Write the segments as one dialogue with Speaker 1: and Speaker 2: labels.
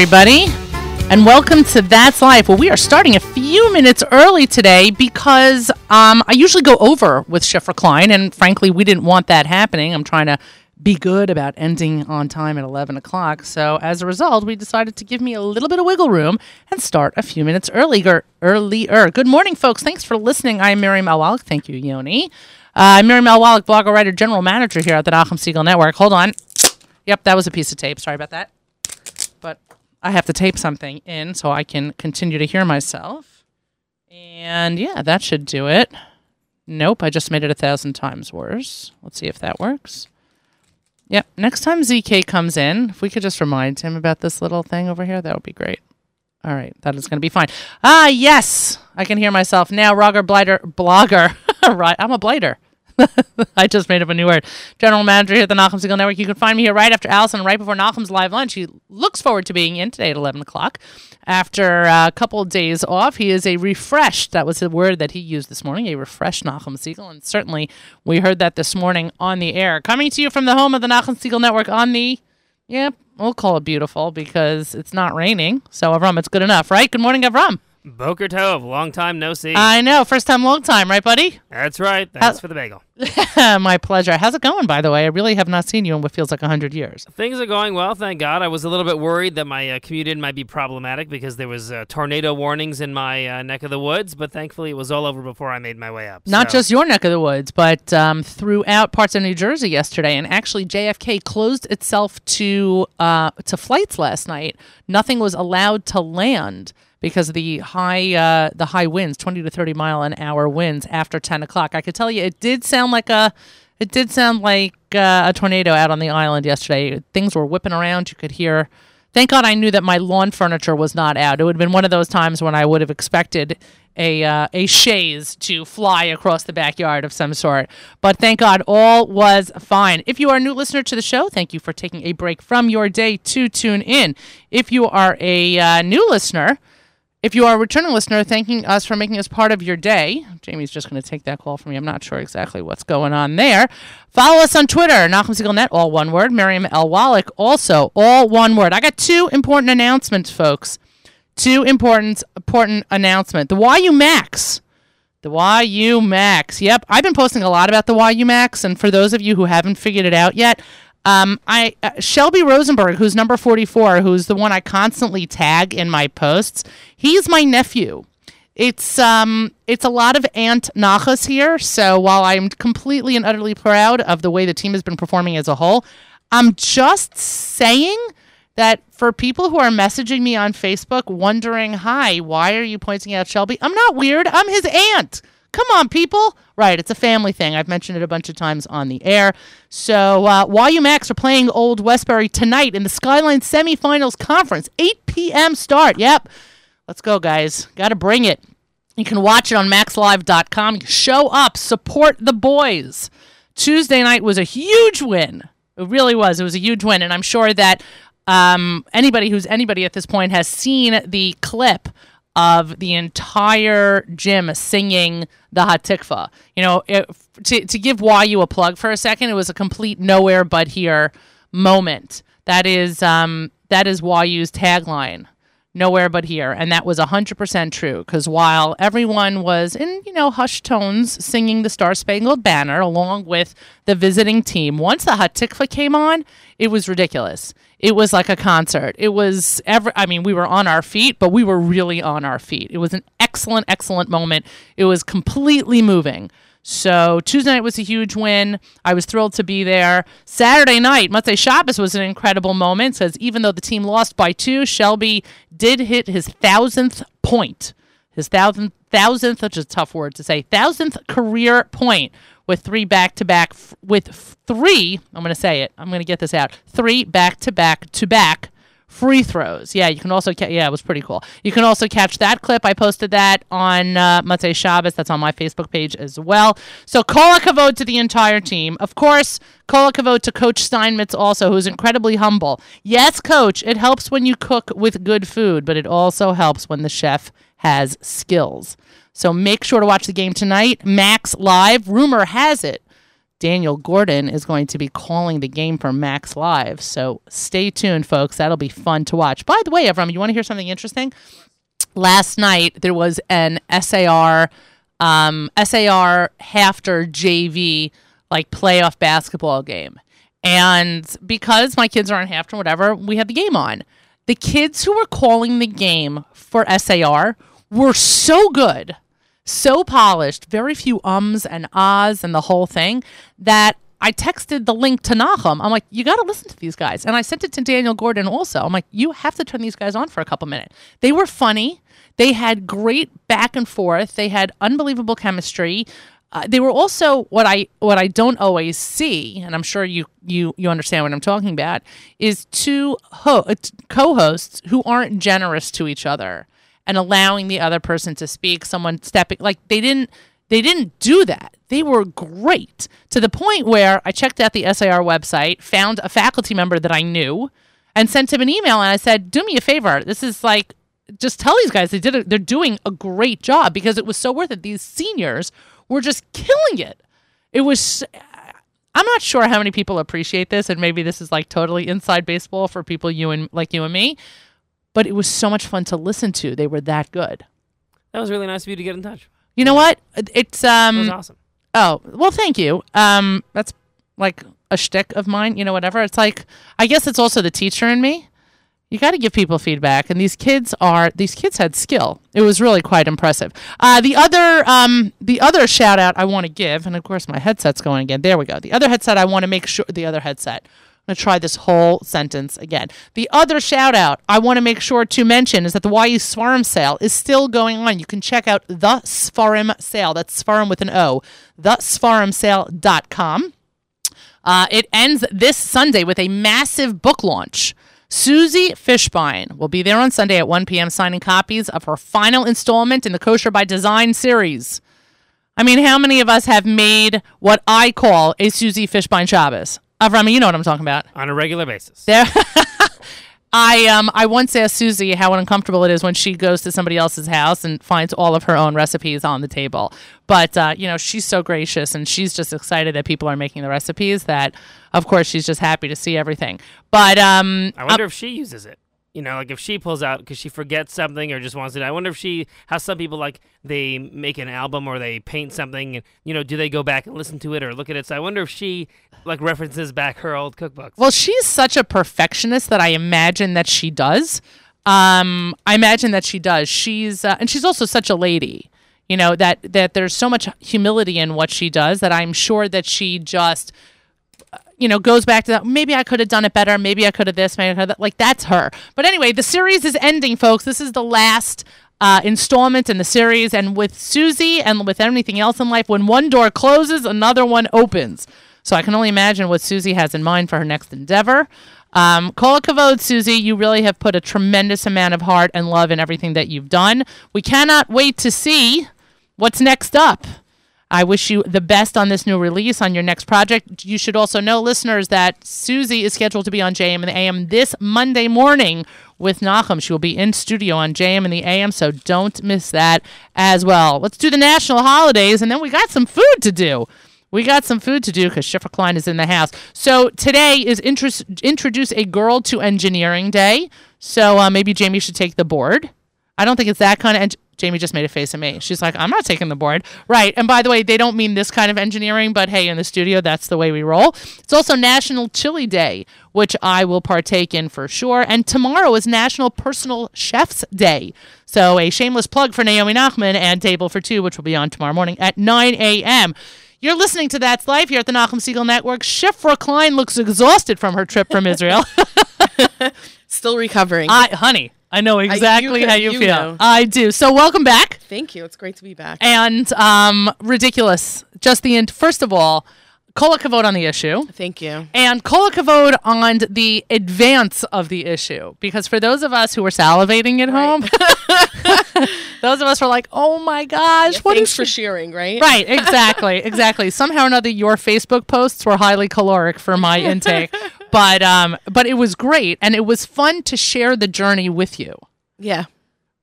Speaker 1: everybody, and welcome to That's Life. Well, we are starting a few minutes early today because um, I usually go over with Shifra Klein, and frankly, we didn't want that happening. I'm trying to be good about ending on time at 11 o'clock. So, as a result, we decided to give me a little bit of wiggle room and start a few minutes earlier. earlier. Good morning, folks. Thanks for listening. I'm Miriam L. Wallach. Thank you, Yoni. Uh, I'm Miriam L. Wallach, blogger, writer, general manager here at the Nachum Segal Network. Hold on. Yep, that was a piece of tape. Sorry about that. But I have to tape something in so I can continue to hear myself. And yeah, that should do it. Nope, I just made it a thousand times worse. Let's see if that works. Yep, next time ZK comes in, if we could just remind him about this little thing over here, that would be great. All right, that is going to be fine. Ah, yes, I can hear myself now. Roger Blighter, blogger. right, I'm a blighter. I just made up a new word. General manager here at the Nachum Segal Network. You can find me here right after Allison, right before Nachum's live lunch. He looks forward to being in today at 11 o'clock. After a couple of days off, he is a refreshed, that was the word that he used this morning, a refreshed Nachum Segal. And certainly we heard that this morning on the air. Coming to you from the home of the Nachum Segal Network on the, yep, yeah, we'll call it beautiful because it's not raining. So, Avram, it's good enough, right? Good morning, Avram.
Speaker 2: Boker Tov, long time no see.
Speaker 1: I know, first time, long time, right, buddy?
Speaker 2: That's right. Thanks for the bagel.
Speaker 1: My pleasure. How's it going, by the way? I really have not seen you in what feels like 100 years.
Speaker 2: Things are going well, thank God. I was a little bit worried that my uh, commute in might be problematic because there was uh, tornado warnings in my uh, neck of the woods, but thankfully it was all over before I made my way up.
Speaker 1: Not so. just your neck of the woods, but um, throughout parts of New Jersey yesterday. And actually, JFK closed itself to uh, to flights last night. Nothing was allowed to land because of the high uh, the high winds, 20 to 30 mile an hour winds after 10 o'clock. I could tell you, it did sound like a it did sound like uh, a tornado out on the island yesterday. Things were whipping around. You could hear. Thank God I knew that my lawn furniture was not out. It would have been one of those times when I would have expected a uh, a chaise to fly across the backyard of some sort. But thank God all was fine. If you are a new listener to the show, thank you for taking a break from your day to tune in. If you are a uh, new listener, if you are a returning listener, thanking us for making us part of your day. Jamie's just going to take that call from me. I'm not sure exactly what's going on there. Follow us on Twitter, Nachum Segal Net, all one word. Miriam L. Wallach, also all one word. I got two important announcements, folks. Two important important announcement. The YU Max. The YU Max. Yep, I've been posting a lot about the YU Max, and for those of you who haven't figured it out yet, um, I uh, Shelby Rosenberg, who's number 44, who's the one I constantly tag in my posts. He's my nephew. It's um it's a lot of Aunt Nachas here. So while I'm completely and utterly proud of the way the team has been performing as a whole, I'm just saying that for people who are messaging me on Facebook wondering, "Hi, why are you pointing out Shelby?" I'm not weird. I'm his aunt. Come on, people. Right, it's a family thing. I've mentioned it a bunch of times on the air. So, uh, YU Max are playing Old Westbury tonight in the Skyline Semifinals Conference. 8 p.m. start. Yep. Let's go, guys. Got to bring it. You can watch it on maxlive.com. Show up, support the boys. Tuesday night was a huge win. It really was. It was a huge win. And I'm sure that um, anybody who's anybody at this point has seen the clip of the entire gym singing the Hatikva. You know, it, to, to give YU a plug for a second, it was a complete nowhere but here moment. That is um, that is YU's tagline nowhere but here. And that was 100% true because while everyone was in, you know, hushed tones singing the Star Spangled Banner along with the visiting team, once the Hatikva came on, it was ridiculous. It was like a concert. It was ever I mean, we were on our feet, but we were really on our feet. It was an excellent, excellent moment. It was completely moving. So Tuesday night was a huge win. I was thrilled to be there. Saturday night, Motzei Shabbos was an incredible moment because even though the team lost by two, Shelby did hit his thousandth point. His thousandth, thousandth, a tough word to say, thousandth career point with three back to back, with three, I'm going to say it, I'm going to get this out, three back to back to back free throws. Yeah, you can also yeah, it was pretty cool. You can also catch that clip. I posted that on uh, Motzei Shabbos. That's on my Facebook page as well. So kol kavod to the entire team. Of course, kol kavod to Coach Steinmetz also, who's incredibly humble. Yes, Coach, it helps when you cook with good food, but it also helps when the chef has skills. So make sure to watch the game tonight. Max Live. Rumor has it Daniel Gordon is going to be calling the game for Max Live. So stay tuned, folks. That'll be fun to watch. By the way, Avram, you want to hear something interesting? Last night there was an SAR um, SAR HAFTR JV like playoff basketball game. And because my kids are on HAFTR, whatever, we had the game on. The kids who were calling the game for SAR were so good, so polished, very few ums and ahs and the whole thing that I texted the link to Nahum. I'm like, you got to listen to these guys. And I sent it to Daniel Gordon also. I'm like, you have to turn these guys on for a couple minutes. They were funny. They had great back and forth. They had unbelievable chemistry. Uh, they were also what I what I don't always see, and I'm sure you you you understand what I'm talking about, is two ho- uh, co-hosts who aren't generous to each other and allowing the other person to speak. Someone stepping like they didn't they didn't do that. They were great to the point where I checked out the SAR website, found a faculty member that I knew, and sent him an email. And I said, "Do me a favor. This is like just tell these guys they did it. They're doing a great job because it was so worth it. These seniors were just killing it. It was. I'm not sure how many people appreciate this, and maybe this is like totally inside baseball for people you and like you and me. But it was so much fun to listen to. They were that good.
Speaker 2: That was really nice of you to get in touch.
Speaker 1: You know what? It's um.
Speaker 2: That was awesome.
Speaker 1: Oh well, thank you. Um, that's like a shtick of mine. You know, whatever. It's like I guess it's also the teacher in me. You got to give people feedback, and these kids are these kids had skill. It was really quite impressive. Uh, the other um, the other shout out I want to give, and of course my headset's going again. There we go. The other headset I want to make sure the other headset. I'm gonna try this whole sentence again. The other shout out I want to make sure to mention is that the YU Seforim sale is still going on. You can check out the Seforim sale. That's Seforim with an O. The SeforimSale.com. Uh, it ends this Sunday with a massive book launch. Susie Fishbein will be there on Sunday at 1 p.m. signing copies of her final installment in the Kosher by Design series. I mean, how many of us have made what I call a Susie Fishbein Shabbos? Avram, you know what I'm talking about.
Speaker 2: On a regular basis.
Speaker 1: There, I um I once asked Susie how uncomfortable it is when she goes to somebody else's house and finds all of her own recipes on the table. But uh, you know she's so gracious and she's just excited that people are making the recipes that, of course, she's just happy to see everything. But um,
Speaker 2: I wonder if she uses it. You know, like if she pulls out because she forgets something or just wants it. I wonder if she has some people like they make an album or they paint something and you know do they go back and listen to it or look at it. So I wonder if she like references back her old cookbooks.
Speaker 1: Well, she's such a perfectionist that I imagine that she does. Um, I imagine that she does. She's uh, and she's also such a lady. You know that that there's so much humility in what she does that I'm sure that she just you know goes back to that maybe i could have done it better maybe i could have this maybe I could have that. like that's her but anyway the series is ending folks this is the last uh, installment in the series and with susie and with anything else in life when one door closes another one opens so i can only imagine what susie has in mind for her next endeavor um, Kol kavod, Susie. You really have put a tremendous amount of heart and love in everything that you've done. We cannot wait to see what's next up. I wish you the best on this new release on your next project. You should also know, listeners, that Susie is scheduled to be on JM in the AM this Monday morning with Nachum. She will be in studio on JM in the AM, so don't miss that as well. Let's do the national holidays, and then we got some food to do. We got some food to do because Shifra Klein is in the house. So today is intro- introduce a girl to engineering day. So uh, maybe Jamie should take the board. I don't think it's that kind of. Jamie just made a face at me. She's like, I'm not taking the board. Right. And by the way, they don't mean this kind of engineering, but hey, in the studio, that's the way we roll. It's also National Chili Day, which I will partake in for sure. And tomorrow is National Personal Chef's Day. So a shameless plug for Naomi Nachman and Table for Two, which will be on tomorrow morning at 9 a.m. You're listening to That's Life here at the Nachum Segal Network. Shifra Klein looks exhausted from her trip from Israel.
Speaker 3: Still recovering.
Speaker 1: I, honey, I know exactly
Speaker 3: you-
Speaker 1: how you,
Speaker 3: you
Speaker 1: feel.
Speaker 3: know.
Speaker 1: I do. So welcome back.
Speaker 3: Thank you. It's great to be back.
Speaker 1: And um, ridiculous. Just the end. First of all, Kola Kavod on the issue.
Speaker 3: Thank you.
Speaker 1: And Kola Kavod on the advance of the issue. Because for those of us who were salivating at home, those of us were like, oh my gosh,
Speaker 3: Yeah,
Speaker 1: what
Speaker 3: thanks
Speaker 1: is
Speaker 3: for sharing, right?
Speaker 1: Right, exactly, exactly. Somehow or another, your Facebook posts were highly caloric for my intake, but um, but it was great, and it was fun to share the journey with you.
Speaker 3: Yeah.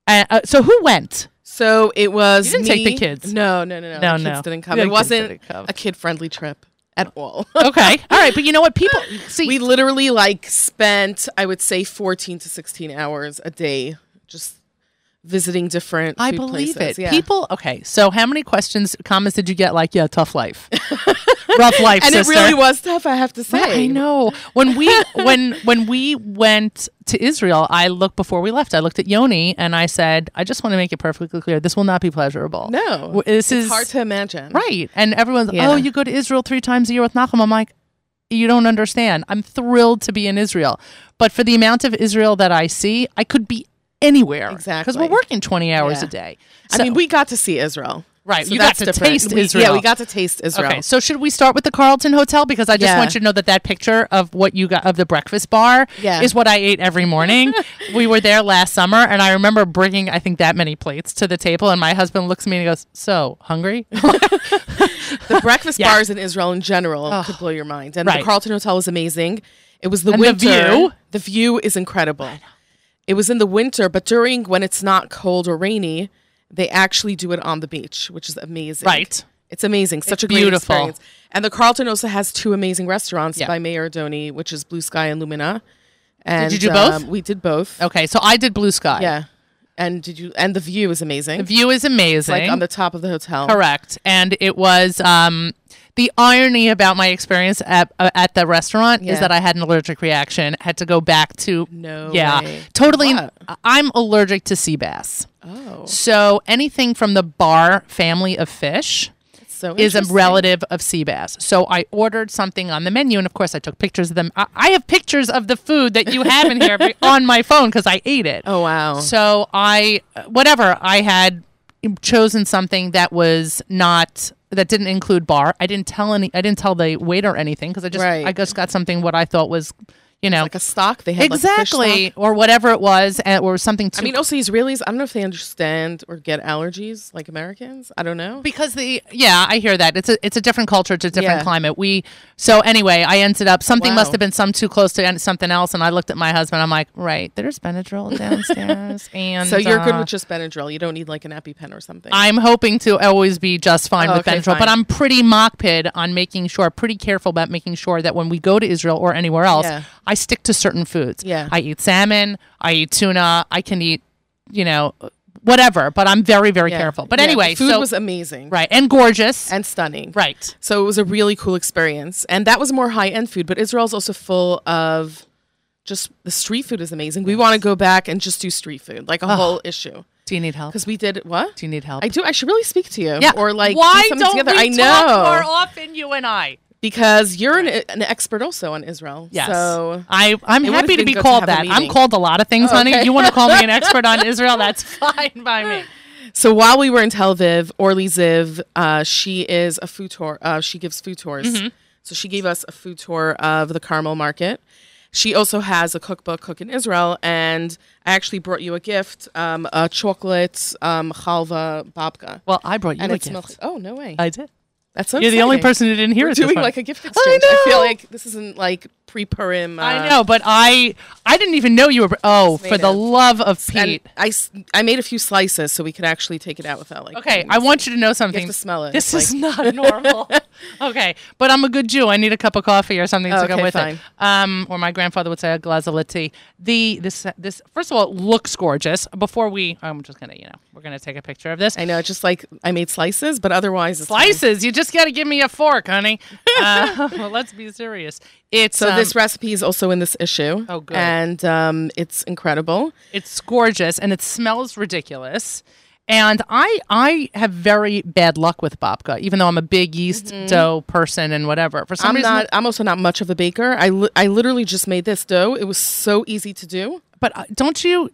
Speaker 1: Uh, uh, so who went?
Speaker 3: So it was.
Speaker 1: You didn't take the kids.
Speaker 3: No, no, no, no.
Speaker 1: No,
Speaker 3: the
Speaker 1: no.
Speaker 3: kids didn't come.
Speaker 1: The
Speaker 3: It wasn't
Speaker 1: come.
Speaker 3: a kid-friendly trip at all.
Speaker 1: Okay. All right. But you know what? People see.
Speaker 3: we literally like spent, I would say, 14 to 16 hours a day just visiting different.
Speaker 1: I believe
Speaker 3: places.
Speaker 1: it.
Speaker 3: Yeah.
Speaker 1: People. Okay. So how many questions, comments did you get? Like, yeah, tough life, rough life,
Speaker 3: and
Speaker 1: sister.
Speaker 3: it really was tough. I have to say.
Speaker 1: I know. When we when when we went to Israel, I looked before we left. I looked at Yoni and I said, I just want to make it perfectly clear. This will not be pleasurable.
Speaker 3: No,
Speaker 1: this
Speaker 3: it's
Speaker 1: is
Speaker 3: hard to imagine.
Speaker 1: right. And everyone's,
Speaker 3: Yeah.
Speaker 1: oh, you go to Israel three times a year with Nachum. I'm like, you don't understand. I'm thrilled to be in Israel, but for the amount of Israel that I see, I could be anywhere
Speaker 3: Exactly.
Speaker 1: because we're working 20 hours
Speaker 3: Yeah.
Speaker 1: a day.
Speaker 3: I mean, we got to see Israel.
Speaker 1: Right,
Speaker 3: So
Speaker 1: you got to
Speaker 3: different.
Speaker 1: taste
Speaker 3: We-
Speaker 1: Israel.
Speaker 3: Yeah, we got to taste Israel.
Speaker 1: Okay, so should we start with the Carlton Hotel because I just
Speaker 3: Yeah.
Speaker 1: want you to know that that picture of what you got of the breakfast bar
Speaker 3: Yeah.
Speaker 1: is what I ate every morning. we were there last summer, and I remember bringing I think that many plates to the table, and my husband looks at me and he goes, "So hungry?"
Speaker 3: the breakfast
Speaker 1: Yeah.
Speaker 3: bars in Israel in general could blow your mind. And
Speaker 1: Right.
Speaker 3: the Carlton Hotel was amazing. It was the
Speaker 1: And the
Speaker 3: winter.
Speaker 1: view?
Speaker 3: The view is incredible. It was in the winter, but during when it's not cold or rainy, they actually do it on the beach, which is amazing.
Speaker 1: Right.
Speaker 3: It's amazing. Such
Speaker 1: It's
Speaker 3: a great
Speaker 1: beautiful.
Speaker 3: experience. And the Carlton also has two amazing restaurants
Speaker 1: Yeah.
Speaker 3: by Meir Adoni, which is Blue Sky and Lumina. And did
Speaker 1: you do both?
Speaker 3: um, we did both.
Speaker 1: okay, so I did Blue Sky.
Speaker 3: Yeah. And did you? And the view is amazing.
Speaker 1: the view is amazing.
Speaker 3: like on the top of the hotel.
Speaker 1: Correct. And it was um, the irony about my experience at uh, at the restaurant
Speaker 3: Yeah.
Speaker 1: is that I had an allergic reaction. Had to go back to
Speaker 3: No
Speaker 1: Yeah,
Speaker 3: way.
Speaker 1: totally.
Speaker 3: What?
Speaker 1: I'm allergic to sea bass.
Speaker 3: Oh,
Speaker 1: So anything from the bar family of fish
Speaker 3: so
Speaker 1: is a relative of sea bass. So I ordered something on the menu, and of course I took pictures of them. I, I have pictures of the food that you have in here on my phone because I ate it.
Speaker 3: Oh wow.
Speaker 1: So I, whatever, I had chosen something that was not that didn't include bar. I didn't tell any. I didn't tell the waiter anything because I just
Speaker 3: Right.
Speaker 1: I just got something what I thought was, you know,
Speaker 3: like a stock. They had like, fish
Speaker 1: exactly
Speaker 3: stock.
Speaker 1: or whatever it was, and, or something. Too
Speaker 3: I mean, also Israelis. I don't know if they understand or get allergies like Americans. I don't know.
Speaker 1: because the yeah i hear that it's a it's a different culture it's a different
Speaker 3: Yeah.
Speaker 1: climate we so anyway i ended up something
Speaker 3: Wow.
Speaker 1: must have been some too close to something else and i looked at my husband i'm like right there's benadryl downstairs and
Speaker 3: so you're good
Speaker 1: uh,
Speaker 3: with just Benadryl. You don't need like an EpiPen or something.
Speaker 1: I'm hoping to always be just fine
Speaker 3: Oh,
Speaker 1: with
Speaker 3: okay,
Speaker 1: Benadryl, but. I'm pretty makpid on making sure, pretty careful about making sure that when we go to Israel or anywhere else,
Speaker 3: Yeah.
Speaker 1: I stick to certain foods.
Speaker 3: Yeah.
Speaker 1: I eat salmon, I eat tuna, I can eat, you know, whatever, but I'm very, very
Speaker 3: Yeah.
Speaker 1: careful. But
Speaker 3: Yeah,
Speaker 1: anyway,
Speaker 3: the food
Speaker 1: so
Speaker 3: was amazing
Speaker 1: right and gorgeous,
Speaker 3: and stunning.
Speaker 1: right.
Speaker 3: So it was a really cool experience, and that was more high end food. But Israel's also full of just the street food is amazing. We want to go back and just do street food, like a whole issue,
Speaker 1: Do you need help?
Speaker 3: because we did what?
Speaker 1: Do you need help?
Speaker 3: I do. I should really speak to you.
Speaker 1: yeah.
Speaker 3: Or like
Speaker 1: why
Speaker 3: do
Speaker 1: don't
Speaker 3: together.
Speaker 1: we
Speaker 3: I know
Speaker 1: talk more often, you and I?
Speaker 3: Because you're an, an expert also on Israel.
Speaker 1: Yes.
Speaker 3: So
Speaker 1: I, I'm happy to be
Speaker 3: good to
Speaker 1: called that. I'm called a lot of things,
Speaker 3: Oh,
Speaker 1: honey.
Speaker 3: okay.
Speaker 1: You want to call me an expert on Israel? That's fine by me.
Speaker 3: So while we were in Tel Aviv, Orly Ziv, uh, she is a food tour. Uh, she gives food tours.
Speaker 1: Mm-hmm.
Speaker 3: So she gave us a food tour of the Carmel Market. She also has a cookbook, Cook in Israel, and I actually brought you a gift, um, a chocolate um, chalva babka.
Speaker 1: Well, I brought you
Speaker 3: and
Speaker 1: a gift.
Speaker 3: Oh no way!
Speaker 1: I did.
Speaker 3: That's so.
Speaker 1: You're the only person who didn't hear
Speaker 3: We're
Speaker 1: it. this
Speaker 3: doing
Speaker 1: one.
Speaker 3: like a gift exchange.
Speaker 1: I
Speaker 3: I, feel like this isn't like pre Purim. Uh,
Speaker 1: I know, but I I didn't even know you were. Oh, for the love of
Speaker 3: And
Speaker 1: Pete.
Speaker 3: I made a few slices so we could actually take it out without like.
Speaker 1: Okay, I want you to know something.
Speaker 3: to smell it.
Speaker 1: This
Speaker 3: It's
Speaker 1: is
Speaker 3: like-
Speaker 1: not normal. okay, but I'm a good Jew. I need a cup of coffee or something to go
Speaker 3: Okay,
Speaker 1: with
Speaker 3: fine.
Speaker 1: it. Um, or my grandfather would say a glass of tea. The this this first of all it looks gorgeous. Before we, I'm just gonna you know we're gonna take a picture of this.
Speaker 3: I know, just like I made slices, but otherwise it's fine.
Speaker 1: Slices. You just got to give me a fork, honey. Uh, well, let's be serious. It's
Speaker 3: So
Speaker 1: um,
Speaker 3: this recipe is also in this issue.
Speaker 1: Oh, good.
Speaker 3: And um, it's incredible.
Speaker 1: It's gorgeous and it smells ridiculous. And I I have very bad luck with babka, even though I'm a big yeast dough person and whatever. For some
Speaker 3: Mm-hmm. I'm
Speaker 1: reason,
Speaker 3: not. I'm also not much of a baker. I, li- I literally just made this dough. It was so easy to do.
Speaker 1: but uh, don't you?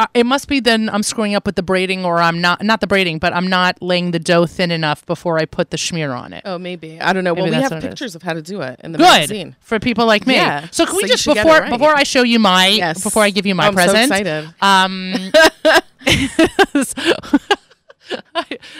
Speaker 1: Uh, it must be then I'm screwing up with the braiding, or I'm not not the braiding, but I'm not laying the dough thin enough before I put the schmear on it.
Speaker 3: Oh, maybe I don't know.
Speaker 1: Maybe
Speaker 3: well, we have
Speaker 1: what it is.
Speaker 3: pictures of how to do it in the
Speaker 1: Good
Speaker 3: magazine.
Speaker 1: for people like me.
Speaker 3: Yeah.
Speaker 1: So can we
Speaker 3: So you
Speaker 1: just
Speaker 3: should get it
Speaker 1: before
Speaker 3: right.
Speaker 1: before I show you my
Speaker 3: Yes.
Speaker 1: before I give you my
Speaker 3: I'm so
Speaker 1: present?
Speaker 3: excited.
Speaker 1: Um,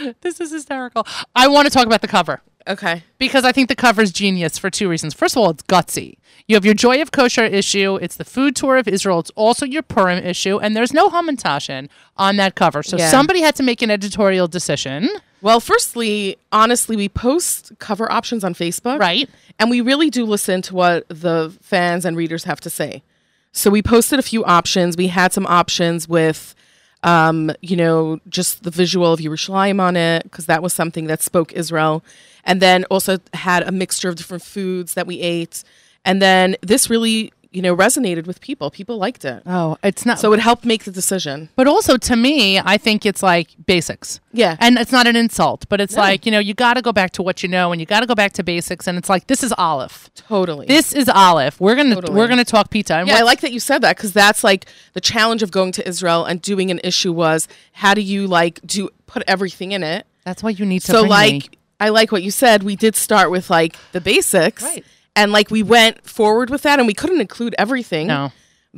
Speaker 1: this is hysterical. I want to talk about the cover
Speaker 3: Okay.
Speaker 1: because I think the cover is genius for two reasons. First of all, it's gutsy. You have your Joy of Kosher issue. It's the food tour of Israel. It's also your Purim issue, and there's no Hamantashen on that cover. So
Speaker 3: Yeah.
Speaker 1: somebody had to make an editorial decision,
Speaker 3: Well, firstly, honestly, we post cover options on Facebook.
Speaker 1: right?
Speaker 3: And we really do listen to what the fans and readers have to say. So we posted a few options. We had some options with, um, you know, just the visual of Yerushalayim on it, because that was something that spoke Israel. And then also had a mixture of different foods that we ate. And then this really, you know, resonated with people. People liked it.
Speaker 1: Oh, it's not.
Speaker 3: So it helped make the decision.
Speaker 1: But also to me, I think it's like basics.
Speaker 3: Yeah.
Speaker 1: And it's not an insult, but it's
Speaker 3: No.
Speaker 1: like, you know, you got to go back to what you know and you got to go back to basics and it's like this is olive.
Speaker 3: Totally.
Speaker 1: This is olive. We're going to
Speaker 3: Totally.
Speaker 1: we're going to talk pizza. And
Speaker 3: Yeah, I like that you said that because that's like the challenge of going to Israel and doing an issue was how do you like do put everything in it?
Speaker 1: That's why you need to
Speaker 3: So
Speaker 1: bring
Speaker 3: like
Speaker 1: me.
Speaker 3: I like what you said. We did start with like the basics,
Speaker 1: Right.
Speaker 3: And like we went forward with that, and we couldn't include everything.
Speaker 1: No.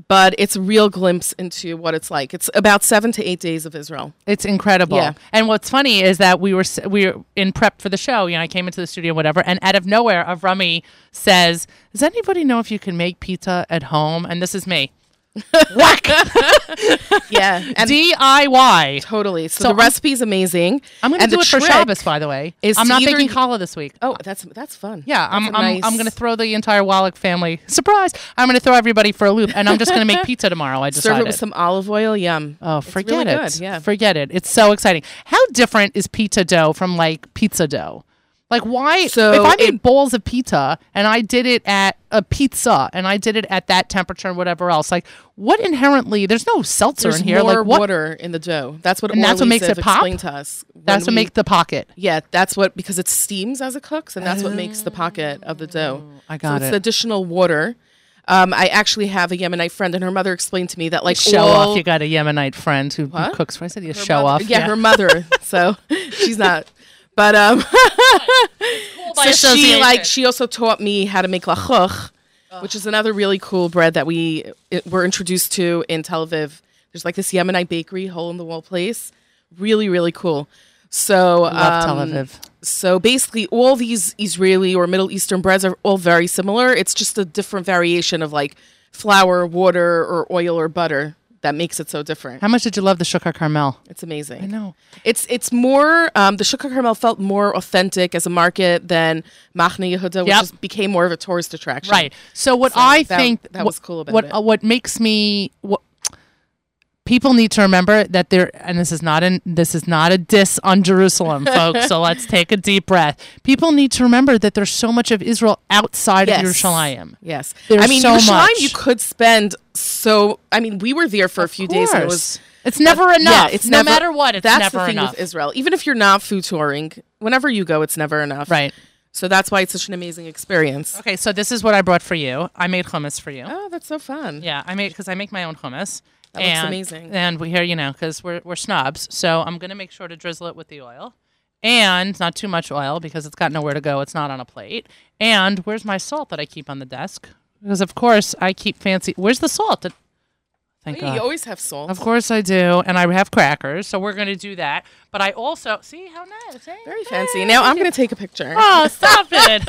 Speaker 3: but it's a real glimpse into what it's like. It's about seven to eight days of Israel.
Speaker 1: It's incredible.
Speaker 3: Yeah.
Speaker 1: And what's funny is that we were we were in prep for the show. You know, I came into the studio, whatever, and out of nowhere, Avrami says, "Does anybody know if you can make pizza at home?" And this is me. Whack
Speaker 3: Yeah, and
Speaker 1: DIY.
Speaker 3: totally. So,
Speaker 1: So
Speaker 3: the
Speaker 1: I'm-
Speaker 3: recipe is amazing.
Speaker 1: I'm going to do it for Shabbos, by the way.
Speaker 3: is
Speaker 1: I'm not baking challah this week.
Speaker 3: Oh, that's that's fun.
Speaker 1: Yeah, I'm
Speaker 3: That's a
Speaker 1: I'm,
Speaker 3: nice-
Speaker 1: I'm going to throw the entire Wallach family surprise. I'm going to throw everybody for a loop, and I'm just going to make pizza tomorrow. I decided.
Speaker 3: serve it with some olive oil. Yum.
Speaker 1: Oh, forget
Speaker 3: really
Speaker 1: it.
Speaker 3: Good. Yeah.
Speaker 1: Forget it. It's so exciting. How different is pizza dough from like pizza dough? Like why
Speaker 3: So
Speaker 1: if I made
Speaker 3: it-
Speaker 1: bowls of pizza and I did it at a pizza and I did it at that temperature and whatever else, like what inherently there's no seltzer
Speaker 3: There's
Speaker 1: in here.
Speaker 3: more
Speaker 1: like what
Speaker 3: water in the dough. That's what.
Speaker 1: And that's what makes it pop?
Speaker 3: To us.
Speaker 1: that's what
Speaker 3: we-
Speaker 1: make the pocket.
Speaker 3: Yeah, that's what because it steams as it cooks, and that's what makes the pocket of the dough.
Speaker 1: Oh, I
Speaker 3: so
Speaker 1: got
Speaker 3: it's
Speaker 1: it.
Speaker 3: the additional water. Um, I actually have a Yemenite friend, and her mother explained to me that like
Speaker 1: show off. You got a Yemenite friend who cooks for I said you
Speaker 3: her
Speaker 1: show
Speaker 3: mother-
Speaker 1: off.
Speaker 3: Yeah, her mother. So she's not. But um, so she
Speaker 1: association.
Speaker 3: like she also taught me how to make lachuch, which is another really cool bread that we it, were introduced to in Tel Aviv. There's like this Yemenite bakery, hole in the wall place, really really cool. So
Speaker 1: Love Tel
Speaker 3: um,
Speaker 1: Aviv.
Speaker 3: So basically, all these Israeli or Middle Eastern breads are all very similar. It's just a different variation of like flour, water, or oil or butter that makes it so different.
Speaker 1: How much did you love the Shuk HaCarmel?
Speaker 3: It's amazing.
Speaker 1: I know.
Speaker 3: It's it's more um, the Shuk HaCarmel felt more authentic as a market than Machne Yehuda, which
Speaker 1: Yep.
Speaker 3: just became more of a tourist attraction.
Speaker 1: Right. So what
Speaker 3: So
Speaker 1: I
Speaker 3: that-
Speaker 1: think
Speaker 3: that
Speaker 1: what-
Speaker 3: was cool about
Speaker 1: what,
Speaker 3: it.
Speaker 1: uh, what makes me what people need to remember that there and this is not an this is not a diss on Jerusalem, folks. so let's take a deep breath. People need to remember that there's so much of Israel outside
Speaker 3: Yes.
Speaker 1: of Yerushalayim.
Speaker 3: Yes.
Speaker 1: There's
Speaker 3: I mean,
Speaker 1: so
Speaker 3: Yerushalayim,
Speaker 1: much.
Speaker 3: you could spend so. I mean, we were there for a few days, and it was.
Speaker 1: it's never enough.
Speaker 3: Yeah, it's
Speaker 1: no
Speaker 3: never,
Speaker 1: matter what, it's
Speaker 3: that's
Speaker 1: never
Speaker 3: the thing
Speaker 1: enough.
Speaker 3: with Israel. Even if you're not food touring, whenever you go, it's never enough.
Speaker 1: Right.
Speaker 3: So that's why it's such an amazing experience.
Speaker 1: Okay, so this is what I brought for you. I made hummus for you.
Speaker 3: Oh, that's so fun.
Speaker 1: Yeah, I made because I make my own hummus.
Speaker 3: That looks amazing.
Speaker 1: And we here, you know, because we're we're snobs, so I'm gonna make sure to drizzle it with the oil, and not too much oil because it's got nowhere to go. It's not on a plate. And where's my salt that I keep on the desk? Because of course I keep fancy. Where's the salt? Thank
Speaker 3: you
Speaker 1: God.
Speaker 3: always have salt.
Speaker 1: Of course I do, and I have crackers, so we're gonna do that. But I also see how nice. eh?
Speaker 3: Very fancy. Now I'm going to take a picture.
Speaker 1: Oh, stop it.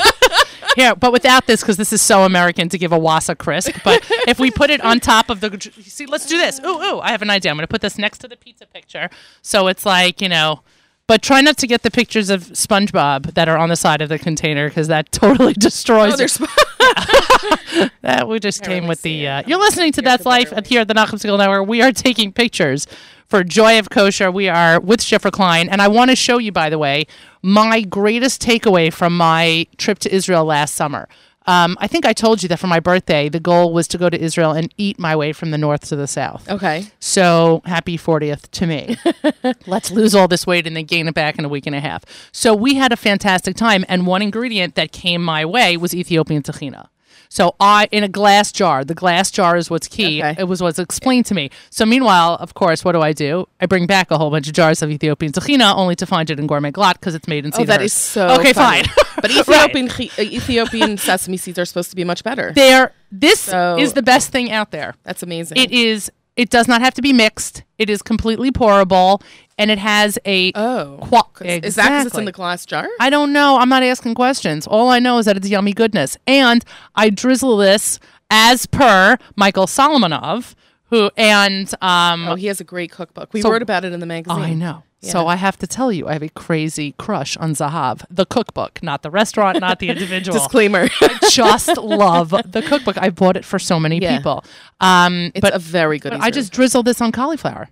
Speaker 1: Here, but without this, because this is so American to give a Wasa crisp. But if we put it on top of the. See, let's do this. Ooh, ooh, I have an idea. I'm going to put this next to the pizza picture. So it's like, you know. But try not to get the pictures of SpongeBob that are on the side of the container because that totally destroys
Speaker 3: Oh,
Speaker 1: it.
Speaker 3: there's
Speaker 1: That we just
Speaker 3: Here,
Speaker 1: came
Speaker 3: let me
Speaker 1: with the. Uh, you're listening to
Speaker 3: Here's
Speaker 1: That's
Speaker 3: the
Speaker 1: Life at here at the Nachum Segal Network. We are taking pictures for Joy of Kosher. We are with Shifra Klein, and I want to show you, by the way, my greatest takeaway from my trip to Israel last summer. Um, I think I told you that for my birthday, the goal was to go to Israel and eat my way from the north to the south.
Speaker 3: okay.
Speaker 1: So happy 40th to me. Let's lose all this weight and then gain it back in a week and a half. So we had a fantastic time. And one ingredient that came my way was Ethiopian tahina. So I, in a glass jar, the glass jar is what's key.
Speaker 3: Okay.
Speaker 1: It was what's explained to me. So meanwhile, of course, what do I do? I bring back a whole bunch of jars of Ethiopian tahina only to find it in Gourmet Glatt because it's made in
Speaker 3: Oh, that
Speaker 1: Cedar
Speaker 3: is so
Speaker 1: Okay,
Speaker 3: funny.
Speaker 1: fine.
Speaker 3: But Ethiopian chi- uh, Ethiopian sesame seeds are supposed to be much better.
Speaker 1: There, this
Speaker 3: So-
Speaker 1: is the best thing out there.
Speaker 3: That's amazing.
Speaker 1: It is It does not have to be mixed. It is completely pourable, and it has a
Speaker 3: Oh,
Speaker 1: qua-
Speaker 3: 'Cause- is that because it's in the glass jar?
Speaker 1: I don't know. I'm not asking questions. All I know is that it's yummy goodness. And I drizzle this as per Michael Solomonov, who and um
Speaker 3: Oh, he has a great cookbook. We
Speaker 1: So-
Speaker 3: wrote about it in the magazine.
Speaker 1: I know. So I have to tell you, I have a crazy crush on Zahav, the cookbook, not the restaurant, not the individual.
Speaker 3: Disclaimer.
Speaker 1: I just love the cookbook. I bought it for so many
Speaker 3: Yeah.
Speaker 1: people. Um,
Speaker 3: it's
Speaker 1: but
Speaker 3: a very good.
Speaker 1: I just drizzle this on cauliflower.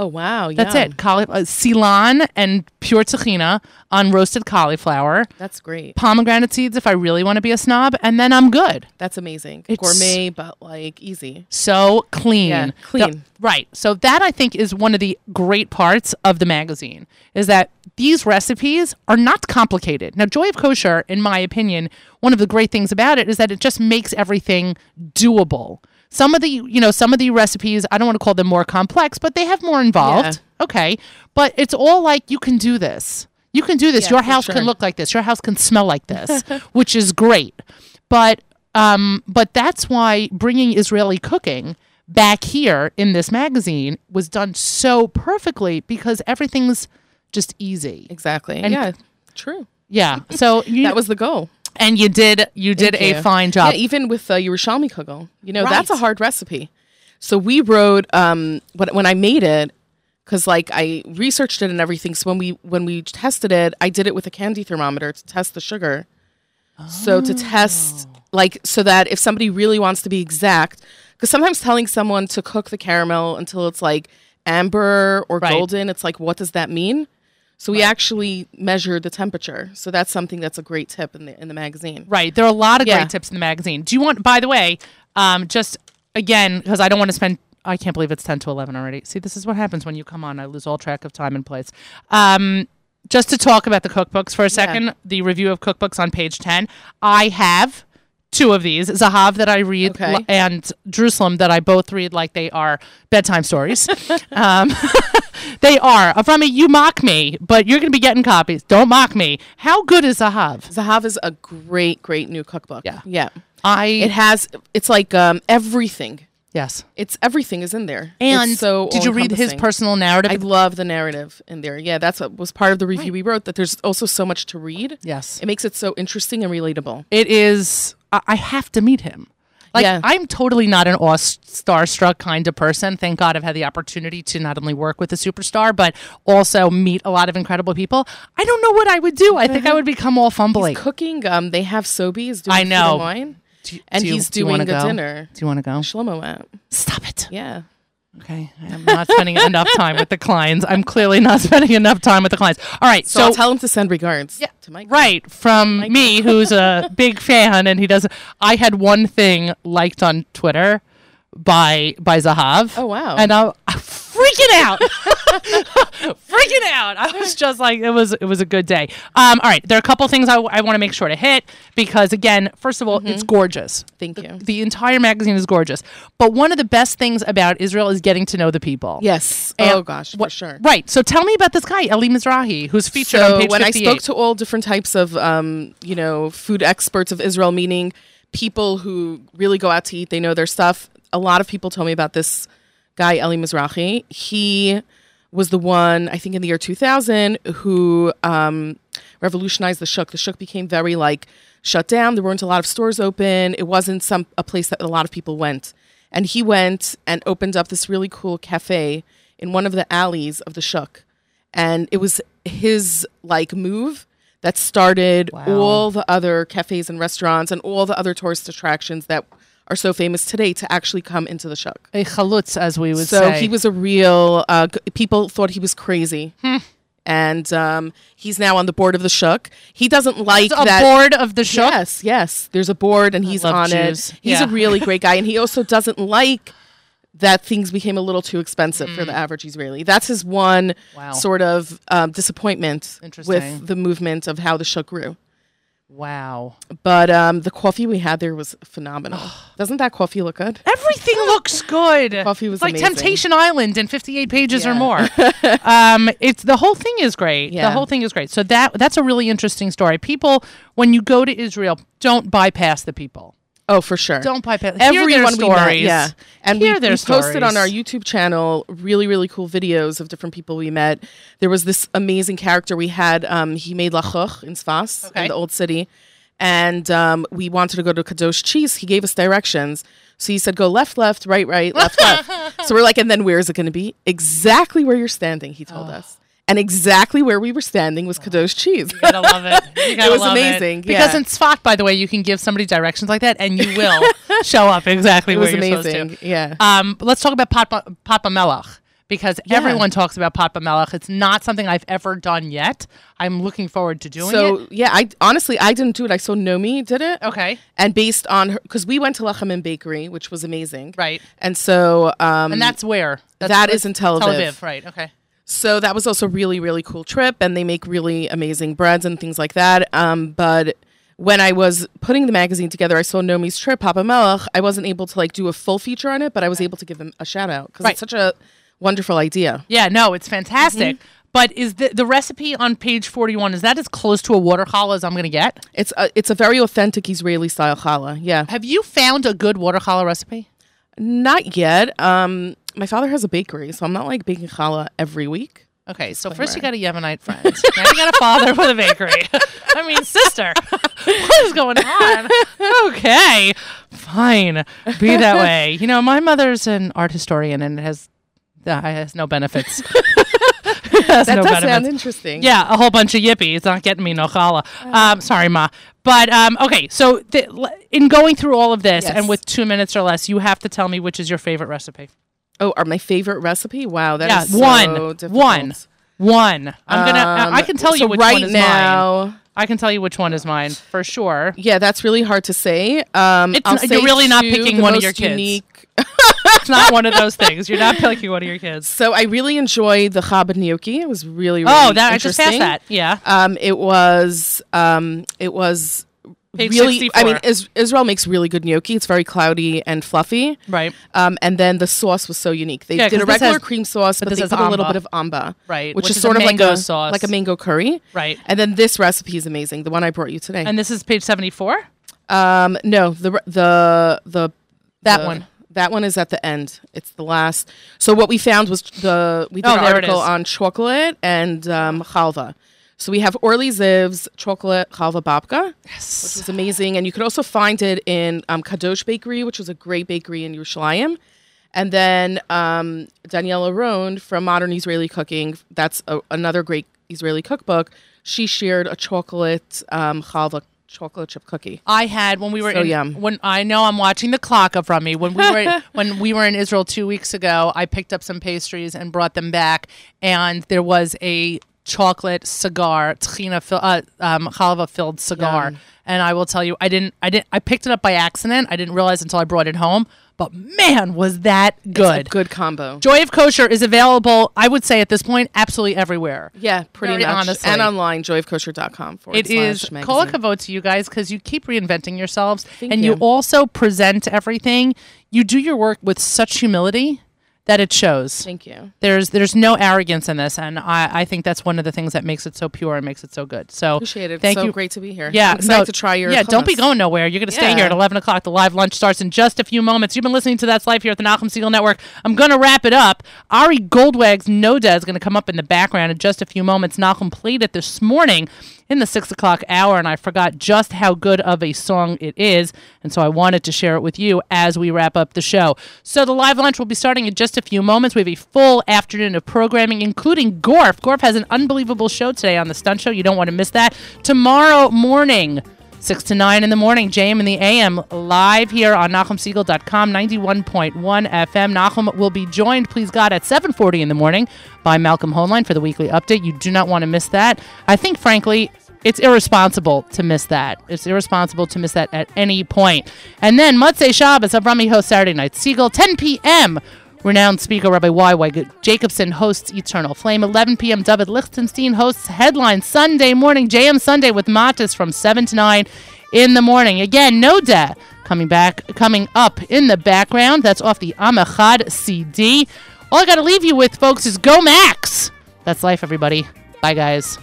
Speaker 3: Oh wow.
Speaker 1: That's
Speaker 3: yeah.
Speaker 1: it. Cauli- uh, silan and pure tahina on roasted cauliflower.
Speaker 3: That's great.
Speaker 1: pomegranate seeds if I really want to be a snob, and then I'm good.
Speaker 3: That's amazing.
Speaker 1: It's-
Speaker 3: Gourmet, but like easy.
Speaker 1: So clean.
Speaker 3: Yeah,
Speaker 1: The-
Speaker 3: clean.
Speaker 1: right. So that I think is one of the great parts of the magazine is that these recipes are not complicated. Now, Joy of Kosher, in my opinion, one of the great things about it is that it just makes everything doable. Some of the, you know, some of the recipes, I don't want to call them more complex, but they have more involved. Okay. But it's all like you can do this. You can do this.
Speaker 3: Yeah,
Speaker 1: Your house
Speaker 3: sure.
Speaker 1: can look like this. Your house can smell like this, which is great. But um, but that's why bringing Israeli cooking back here in this magazine was done so perfectly because everything's just easy.
Speaker 3: Exactly.
Speaker 1: And-
Speaker 3: yeah. True.
Speaker 1: Yeah. So you
Speaker 3: That was the goal.
Speaker 1: And you did you did
Speaker 3: Thank
Speaker 1: a
Speaker 3: you.
Speaker 1: fine job.
Speaker 3: Yeah, even with uh, Yerushalmi kugel, you know, that's a hard recipe. So we wrote um, when when I made it, because like I researched it and everything. So when we when we tested it, I did it with a candy thermometer to test the sugar. So to test
Speaker 1: Oh.
Speaker 3: like so that if somebody really wants to be exact, because sometimes telling someone to cook the caramel until it's like amber or
Speaker 1: Right.
Speaker 3: golden, it's like what does that mean? So we actually measure the temperature. So that's something that's a great tip in the in the magazine.
Speaker 1: Right. There are a lot of
Speaker 3: Yeah.
Speaker 1: great tips in the magazine. Do you want, by the way, um, just again, because I don't want to spend, I can't believe it's 10 to 11 already. See, this is what happens when you come on. I lose all track of time and place. Um, just to talk about the cookbooks for a second, the review of cookbooks on page 10. I have two of these Zahav that I read
Speaker 3: Okay.
Speaker 1: and Jerusalem that I both read like they are bedtime stories. um, they are. From you mock me, but you're going to be getting copies. Don't mock me. How good is Zahav?
Speaker 3: Zahav is a great, great new cookbook.
Speaker 1: Yeah.
Speaker 3: Yeah.
Speaker 1: I
Speaker 3: It has it's like um everything.
Speaker 1: yes.
Speaker 3: It's everything is in there.
Speaker 1: And
Speaker 3: it's so
Speaker 1: did you read his personal narrative?
Speaker 3: I love the narrative in there. Yeah, that's what was part of the review we wrote. That there's also so much to read.
Speaker 1: yes.
Speaker 3: It makes it so interesting and relatable.
Speaker 1: It is. I have to meet him. Like
Speaker 3: Yeah.
Speaker 1: I'm totally not an awe starstruck kind of person. Thank God I've had the opportunity to not only work with a superstar but also meet a lot of incredible people. I don't know what I would do. I think I would become all fumbly.
Speaker 3: Cooking, um, they have Sobeys doing
Speaker 1: I know.
Speaker 3: wine,
Speaker 1: Do you-
Speaker 3: and
Speaker 1: do you-
Speaker 3: he's
Speaker 1: do
Speaker 3: doing
Speaker 1: wanna
Speaker 3: the
Speaker 1: go?
Speaker 3: dinner.
Speaker 1: Do you want to go?
Speaker 3: Shlomo at.
Speaker 1: Stop it.
Speaker 3: Yeah.
Speaker 1: Okay, I'm not spending enough time with the clients. I'm clearly not spending enough time with the clients. All right,
Speaker 3: So,
Speaker 1: so
Speaker 3: I'll tell him to send regards.
Speaker 1: Yeah,
Speaker 3: To Mike.
Speaker 1: Right, from me, who's a big fan, and he does. I had one thing liked on Twitter by by Zahav.
Speaker 3: Oh, wow.
Speaker 1: And I'm freaking out, freaking out. I was just like, it was it was a good day. Um, all right, there are a couple things I, want to make sure to hit because again, first of all, it's gorgeous.
Speaker 3: Thank you.
Speaker 1: The entire magazine is gorgeous, but one of the best things about Israel is getting to know the people.
Speaker 3: Yes.
Speaker 1: And
Speaker 3: oh gosh,
Speaker 1: what-
Speaker 3: for sure.
Speaker 1: Right. So tell me about this guy, Eli Mizrahi, who's featured
Speaker 3: so
Speaker 1: on page
Speaker 3: when
Speaker 1: 58.
Speaker 3: I spoke to all different types of um, you know food experts of Israel, meaning people who really go out to eat, they know their stuff. A lot of people told me about this guy Eli Mizrahi. He was the one I think in the year 2000 who um, revolutionized the shuk. The shuk became very like shut down. There weren't a lot of stores open. It wasn't some a place that a lot of people went. And he went and opened up this really cool cafe in one of the alleys of the shuk and it was his like move that started
Speaker 1: Wow.
Speaker 3: all the other cafes and restaurants and all the other tourist attractions that are so famous today to actually come into the shuk.
Speaker 1: a chalutz, as we would
Speaker 3: So
Speaker 1: say.
Speaker 3: So he was a real. Uh, g- people thought he was crazy,
Speaker 1: Hmm.
Speaker 3: and um, he's now on the board of the shuk. He doesn't like
Speaker 1: a
Speaker 3: that.
Speaker 1: board of the show.
Speaker 3: Yes, yes. There's a board, and he's on
Speaker 1: Jews.
Speaker 3: it. He's
Speaker 1: Yeah.
Speaker 3: a really great guy, and he also doesn't like that things became a little too expensive for the average Israeli. That's his one
Speaker 1: Mm. Wow.
Speaker 3: sort of um, disappointment with the movement of how the shuk grew.
Speaker 1: Wow.
Speaker 3: But um, the coffee we had there was phenomenal. Doesn't that coffee look good?
Speaker 1: Everything looks good.
Speaker 3: Coffee was
Speaker 1: It's like
Speaker 3: amazing.
Speaker 1: Temptation Island in 58 pages or more. um, it's the whole thing is great.
Speaker 3: Yeah.
Speaker 1: The whole thing is great. So that that's a really interesting story. People, when you go to Israel, don't bypass the people.
Speaker 3: Oh, for sure.
Speaker 1: Don't bypass. Hear their
Speaker 3: Everyone we met,
Speaker 1: stories.
Speaker 3: yeah. And
Speaker 1: Hear
Speaker 3: we, we posted on our. YouTube channel really, really cool videos of different people we met. There was this amazing character we had. Um, he made lachoch in Sfas,
Speaker 1: Okay.
Speaker 3: in the old city. And um, we wanted to go to Kadosh Cheese. He gave us directions. So he said, go left, left, right, right, left, left. So we're like, and then where is it going to be? Exactly where you're standing, he told us. And exactly where we were standing was Kadosh Cheese.
Speaker 1: You gotta love it. You gotta
Speaker 3: was
Speaker 1: love
Speaker 3: amazing,
Speaker 1: Because
Speaker 3: yeah.
Speaker 1: in Tzfat, by the way, you can give somebody directions like that, and you will show up exactly
Speaker 3: it
Speaker 1: where
Speaker 3: was
Speaker 1: you're
Speaker 3: amazing.
Speaker 1: supposed to.
Speaker 3: Yeah.
Speaker 1: Um, let's talk about Papa, Papa Melech because
Speaker 3: Yeah.
Speaker 1: everyone talks about Papa Melach. It's not something I've ever done yet. I'm looking forward to doing
Speaker 3: so
Speaker 1: it.
Speaker 3: So yeah, I honestly I didn't do it. I saw Nomi did it.
Speaker 1: Okay,
Speaker 3: and based on her because we went to Lechem and Bakery, which was amazing,
Speaker 1: right.
Speaker 3: And so, um,
Speaker 1: And that's where that's,
Speaker 3: that
Speaker 1: that's
Speaker 3: is in Tel Aviv.
Speaker 1: Right. Okay.
Speaker 3: So that was also really really cool trip, and they make really amazing breads and things like that. Um, but when I was putting the magazine together, I saw Nomi's trip, Papa Melech. I wasn't able to like do a full feature on it, but I was able to give him a shout out because
Speaker 1: Right.
Speaker 3: it's such a wonderful idea.
Speaker 1: Yeah. No, it's fantastic.
Speaker 3: Mm-hmm.
Speaker 1: But is the the recipe on page 41 is that as close to a water challah as I'm going to get?
Speaker 3: It's a, it's a very authentic Israeli style challah. Yeah,
Speaker 1: Have you found a good water challah recipe?
Speaker 3: not yet. Um, my father has a bakery, so I'm not like baking challah every week.
Speaker 1: Okay, so first you got a Yemenite friend. now you got a father with a bakery. I mean, sister, what is going on? Okay, fine, be that way. You know, my mother's an art historian and it has uh, has no benefits. It has
Speaker 3: That
Speaker 1: no
Speaker 3: does
Speaker 1: benefits.
Speaker 3: sound interesting.
Speaker 1: Yeah, a whole bunch of yippee. It's not getting me no challah. Um, sorry, ma. But um, okay, so the, l- in going through all of this,
Speaker 3: Yes.
Speaker 1: and with two minutes or less, you have to tell me which is your favorite recipe.
Speaker 3: Oh, are my favorite recipe? Wow, that is so
Speaker 1: one,
Speaker 3: difficult.
Speaker 1: one, one. I'm gonna. I- I
Speaker 3: Um,
Speaker 1: can tell you which
Speaker 3: right
Speaker 1: one is mine.
Speaker 3: now.
Speaker 1: I can tell you which one is mine for sure.
Speaker 3: Yeah, that's really hard to say. Um,
Speaker 1: It's
Speaker 3: I'll
Speaker 1: not-
Speaker 3: say
Speaker 1: you're really not picking one of your kids.
Speaker 3: Unique.
Speaker 1: It's not one of those things. You're not picking one of your kids.
Speaker 3: So I really enjoyed the chabad gnocchi. It was really, really
Speaker 1: Oh, that I just passed that. Yeah.
Speaker 3: Um, it was, um, it was
Speaker 1: Page
Speaker 3: really.
Speaker 1: 64.
Speaker 3: I mean, is, Israel makes really good gnocchi. It's very cloudy and fluffy.
Speaker 1: Right.
Speaker 3: Um, and then the sauce was so unique. They
Speaker 1: Yeah,
Speaker 3: did a regular
Speaker 1: has-
Speaker 3: cream sauce,
Speaker 1: but
Speaker 3: but, they put a little bit of amba,
Speaker 1: Right,
Speaker 3: which,
Speaker 1: which
Speaker 3: is,
Speaker 1: is
Speaker 3: sort of like a
Speaker 1: sauce.
Speaker 3: like a mango curry.
Speaker 1: Right.
Speaker 3: And then this recipe is amazing. The one I brought you today.
Speaker 1: And this is page 74.
Speaker 3: Um, no, the the the
Speaker 1: That
Speaker 3: the-
Speaker 1: one.
Speaker 3: That one is at the end. It's the last. So what we found was the we did
Speaker 1: Oh,
Speaker 3: an article on chocolate and um, chalva. So we have Orly Ziv's chocolate chalva babka, which
Speaker 1: Yes.
Speaker 3: was amazing, and you could also find it in um, Kadosh Bakery, which was a great bakery in Yerushalayim. And then um, Daniela Rohn from Modern Israeli Cooking, that's a, another great Israeli cookbook. She shared a chocolate um, chalva chocolate chip cookie.
Speaker 1: I had when we were
Speaker 3: So
Speaker 1: in,
Speaker 3: yum.
Speaker 1: when I know I'm watching the clock up from me when we were when we were in Israel two weeks ago. I picked up some pastries and brought them back, and there was a chocolate cigar, tchina, fill, uh, um, halva filled cigar.
Speaker 3: Yum.
Speaker 1: And I will tell you, I didn't, I didn't, I picked it up by accident. I didn't realize until I brought it home. But man, was that good!
Speaker 3: A good combo.
Speaker 1: Joy of Kosher is available. I would say at this point, absolutely everywhere.
Speaker 3: Yeah, pretty
Speaker 1: Very
Speaker 3: much.
Speaker 1: honestly.
Speaker 3: And online, joyofkosher.com. forward
Speaker 1: It is
Speaker 3: slash
Speaker 1: kol
Speaker 3: magazine.
Speaker 1: hakavod to you guys because you keep reinventing yourselves
Speaker 3: Thank
Speaker 1: and you.
Speaker 3: you.
Speaker 1: also present everything. You do your work with such humility that it shows.
Speaker 3: Thank you.
Speaker 1: There's there's no arrogance in this, and I, I think that's one of the things that makes it so pure and makes it so good. So
Speaker 3: Appreciate it.
Speaker 1: Thank
Speaker 3: so
Speaker 1: you.
Speaker 3: great to be here.
Speaker 1: Yeah,
Speaker 3: I'm excited
Speaker 1: no,
Speaker 3: to try your
Speaker 1: Yeah, don't be going nowhere. You're going to stay here at 11 o'clock. The live lunch starts in just a few moments. You've been listening to That's Life here at the Nahum Segal Network. I'm going to wrap it up. Ari Goldwag's Noda is going to come up in the background in just a few moments. Nahum played it this morning in the 6 o'clock hour, and I forgot just how good of a song it is, and so I wanted to share it with you as we wrap up the show. So the live lunch will be starting in just a few moments. We have a full afternoon of programming, including Gorf. Gorf has an unbelievable show today on the Stunt Show. You don't want to miss that. Tomorrow morning, 6 to 9 in the morning, JM in the AM, live here on NachumSegal.com, 91.1 FM. Nachum will be joined, please God, at 7.40 in the morning by Malcolm Hoenlein for the weekly update. You do not want to miss that. I think, frankly, it's irresponsible to miss that. It's irresponsible to miss that at any point. And then Motzei Shabbos, Avrami hosts Saturday Night Segal, 10 p.m., Renowned speaker Rabbi Y. Y. Jacobson hosts Eternal Flame. 11 p.m. David Lichtenstein hosts Headline Sunday morning, JM Sunday with Matis from 7 to 9 in the morning. Again, no da coming back, coming up in the background. That's off the Amachad CD. All I got to leave you with, folks, is go Max. That's life, everybody. Bye, guys.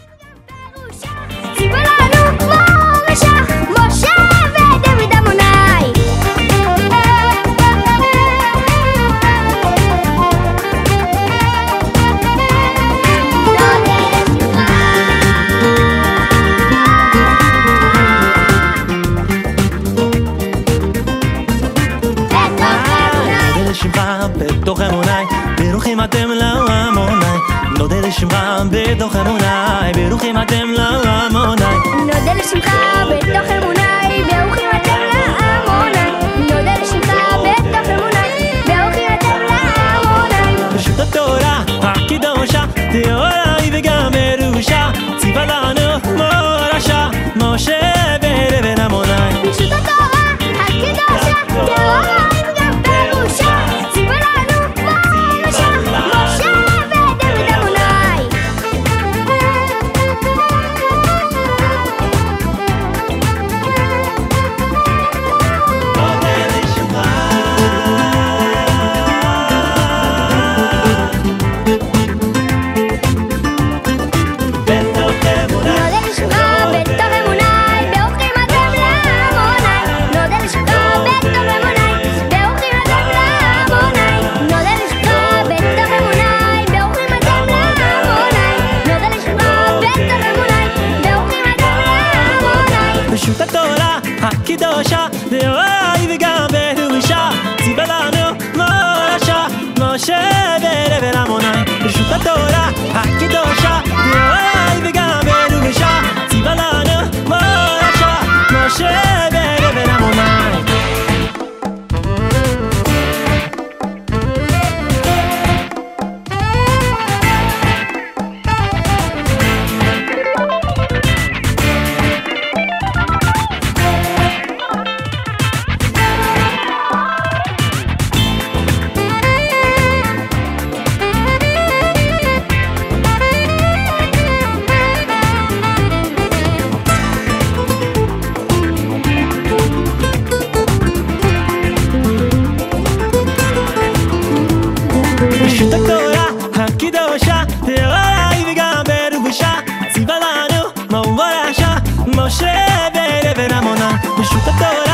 Speaker 4: בתוך אמוניי, ברוכים אתם לא לעמוניי. נודה לא
Speaker 5: לשמך ತಕ್ಕೋರ ಹಾಕಿದ ವಶ ದೇವರ ಇವೀಗ ಬೇರು ವಿಷ ಜೀವನಾನು ಮೌವರಾಶ ಮೋಶೆ ಬೇರೆ ಬೇರೆ ಮೌನ ವಿಶ್ವ ತಕ್ಕೋರ